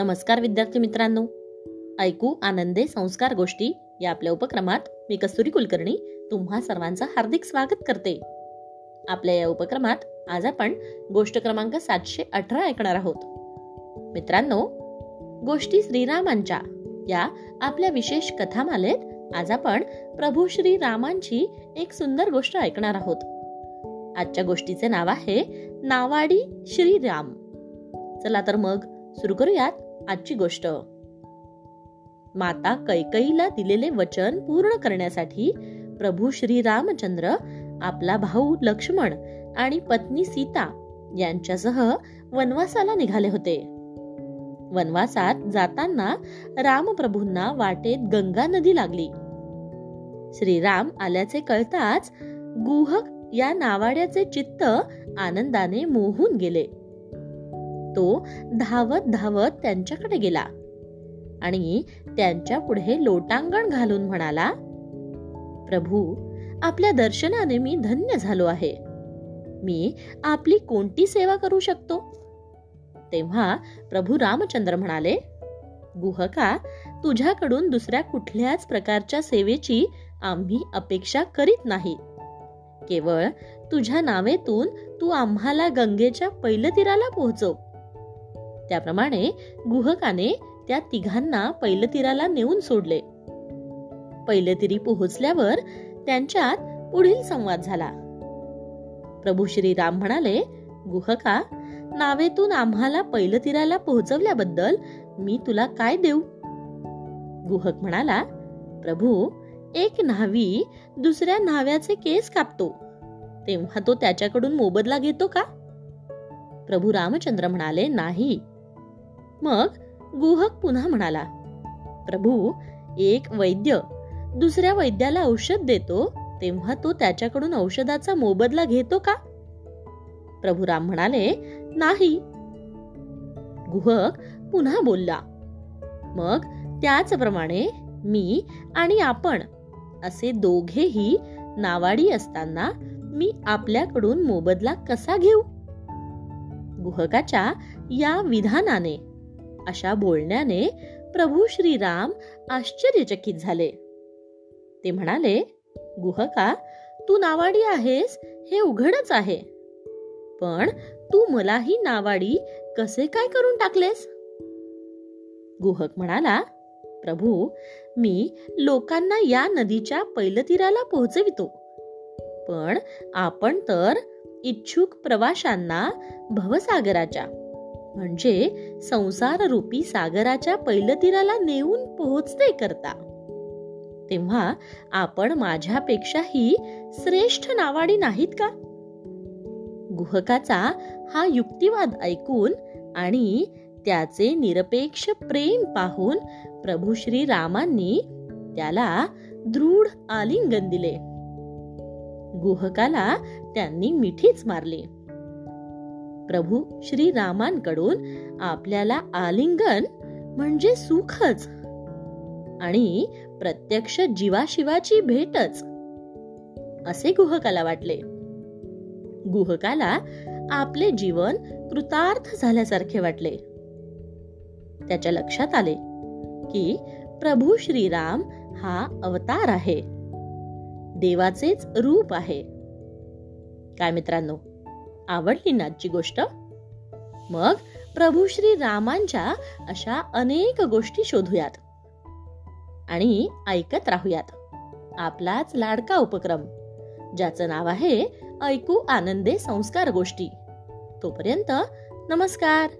नमस्कार विद्यार्थी मित्रांनो. ऐकू आनंदे संस्कार गोष्टी या आपल्या उपक्रमात मी कस्तुरी कुलकर्णी तुम्हा सर्वांचं हार्दिक स्वागत करते. आपल्या या उपक्रमात आज आपण गोष्ट क्रमांक सातशे अठरा ऐकणार आहोत. मित्रांनो गोष्टी श्रीरामांच्या या आपल्या विशेष कथामालेत आज आपण प्रभू श्री रामांची एक सुंदर गोष्ट ऐकणार आहोत. आजच्या गोष्टीचे नाव आहे नावाडी श्रीराम. चला तर मग सुरू करूयात. आजची गोष्ट. माता कैकईला दिलेले वचन पूर्ण करण्यासाठी प्रभू श्री रामचंद्र आपला भाऊ लक्ष्मण आणि पत्नी सीता यांच्यासह वनवासाला निघाले होते. वनवासात जाताना रामप्रभूंना वाटेत गंगा नदी लागली. श्रीराम आल्याचे कळताच गुहक या नावाड्याचे चित्त आनंदाने मोहून गेले. तो धावत धावत त्यांच्याकडे गेला. आणि त्यांच्या पुढे लोटांगण घालून म्हणाला प्रभू आपल्या दर्शनाने मी धन्य झालो आहे. मी आपली कोणती सेवा करू शकतो? तेव्हा प्रभू रामचंद्र म्हणाले गुहका तुझ्याकडून दुसऱ्या कुठल्याच प्रकारच्या सेवेची आम्ही अपेक्षा करीत नाही. केवळ तुझ्या नावेतून तू आम्हाला गंगेच्या पैलतीराला पोहोचव. त्याप्रमाणे गुहकाने त्या तिघांना पैलतीराला नेऊन सोडले. पैलतीरी पोहोचल्यावर त्यांच्यात पुढील संवाद झाला. प्रभू श्री राम म्हणाले गुहका नावेतून आम्हाला पैलतीराला पोहोचवल्याबद्दल मी तुला काय देऊ? गुहक म्हणाला प्रभू एक न्हावी दुसऱ्या न्हाव्याचे केस कापतो. तेव्हा तो त्याच्याकडून मोबदला घेतो का? प्रभू रामचंद्र म्हणाले नाही. मग गुहक पुन्हा म्हणाला प्रभू एक वैद्य दुसऱ्या वैद्याला औषध देतो तेव्हा तो त्याच्याकडून औषधाचा मोबदला घेतो का? प्रभू राम म्हणाले नाही. गुहक पुन्हा बोलला मग त्याचप्रमाणे मी आणि आपण असे दोघेही नावाडी असताना मी आपल्याकडून मोबदला कसा घेऊ? गुहकाच्या या विधानाने अशा बोलण्याने प्रभू श्रीराम आश्चर्यचकित झाले. ते म्हणाले गुहका तू नावाडी आहेस हे उघडच आहे. पण तू मलाही नावाडी कसे काय करून टाकलेस? गुहक म्हणाला प्रभू मी लोकांना या नदीच्या पैलतीराला पोहोचवितो. पण आपण तर इच्छुक प्रवाशांना भवसागराच्या म्हणजे संसार रूपी सागराच्या पैलतीराला नेऊन पोहोचते करता. तेव्हा आपण माझ्यापेक्षाही श्रेष्ठ नावाडी नाहीत का? गुहकाचा हा युक्तिवाद ऐकून आणि त्याचे निरपेक्ष प्रेम पाहून प्रभू श्री रामांनी त्याला दृढ आलिंगन दिले. गुहकाला त्यांनी मिठीच मारली. प्रभू श्री रामांकडून आपल्याला आलिंगन म्हणजे सुखच आणि प्रत्यक्ष जीवाशिवाची भेटच असे गुहकाला वाटले. गुहकाला आपले जीवन कृतार्थ झाल्यासारखे वाटले. त्याच्या लक्षात आले की प्रभू श्रीराम हा अवतार आहे. देवाचेच रूप आहे. काय मित्रांनो आवडली ना आजची गोष्ट? मग प्रभू श्री रामांच्या अशा अनेक गोष्टी शोधूयात. आणि ऐकत राहूयात. आपलाच लाडका उपक्रम ज्याचं नाव आहे ऐकू आनंदे संस्कार गोष्टी. तोपर्यंत नमस्कार.